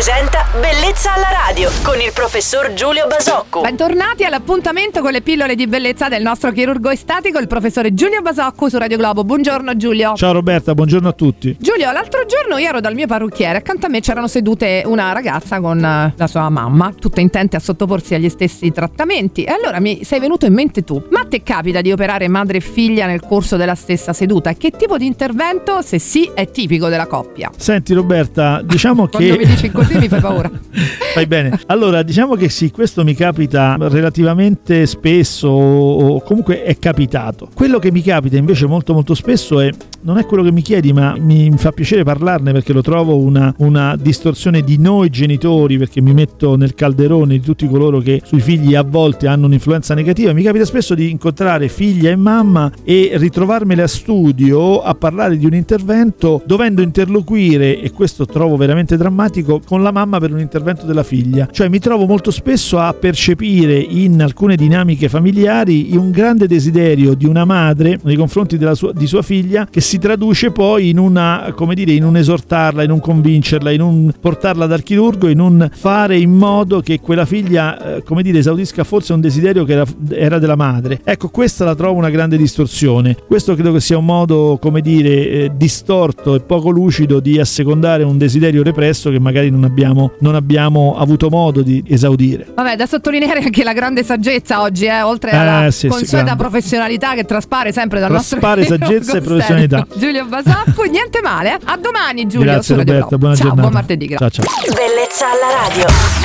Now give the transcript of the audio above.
presenta Bellezza alla radio con il professor Giulio Basocco. Bentornati all'appuntamento con le pillole di bellezza del nostro chirurgo estatico, il professore Giulio Basocco su Radio Globo. Buongiorno Giulio. Ciao Roberta, buongiorno a tutti. Giulio, l'altro giorno io ero dal mio parrucchiere, accanto a me c'erano sedute una ragazza con eh, la sua mamma, tutte intente a sottoporsi agli stessi trattamenti. E allora mi sei venuto in mente tu, ma te capita di operare madre e figlia nel corso della stessa seduta? Che tipo di intervento, se sì, è tipico della coppia? Senti Roberta, diciamo che... Quando mi dici così mi fai paura. Fai bene. Allora, diciamo che sì, questo mi capita relativamente spesso o comunque è capitato. Quello che mi capita invece molto molto spesso è non è quello che mi chiedi, ma mi fa piacere parlarne perché lo trovo una, una distorsione di noi genitori, perché mi metto nel calderone di tutti coloro che sui figli a volte hanno un'influenza negativa. Mi capita spesso di incontrare figlia e mamma e ritrovarmele a studio a parlare di un intervento dovendo interloquire, e questo trovo veramente drammatico, con la mamma per un intervento della figlia. Cioè mi trovo molto spesso a percepire in alcune dinamiche familiari un grande desiderio di una madre nei confronti sua, di sua figlia che si traduce poi in una, come dire, in un esortarla, in un convincerla, in un portarla dal chirurgo, in un fare in modo che quella figlia, eh, come dire, esaudisca forse un desiderio che era, era, della madre. Ecco, questa la trovo una grande distorsione. Questo credo che sia un modo, come dire, eh, distorto e poco lucido di assecondare un desiderio represso che magari non abbiamo, non abbiamo avuto modo di esaudire. Vabbè, da sottolineare anche la grande saggezza oggi, eh, oltre alla eh, sì, consueta sì, professionalità che traspare sempre dal traspare nostro Traspare saggezza e professionalità. Giulio Basacco, niente male. A domani Giulio. Grazie Roberta, buona ciao, giornata. buon martedì. Grazie. Ciao ciao. Bellezza alla radio.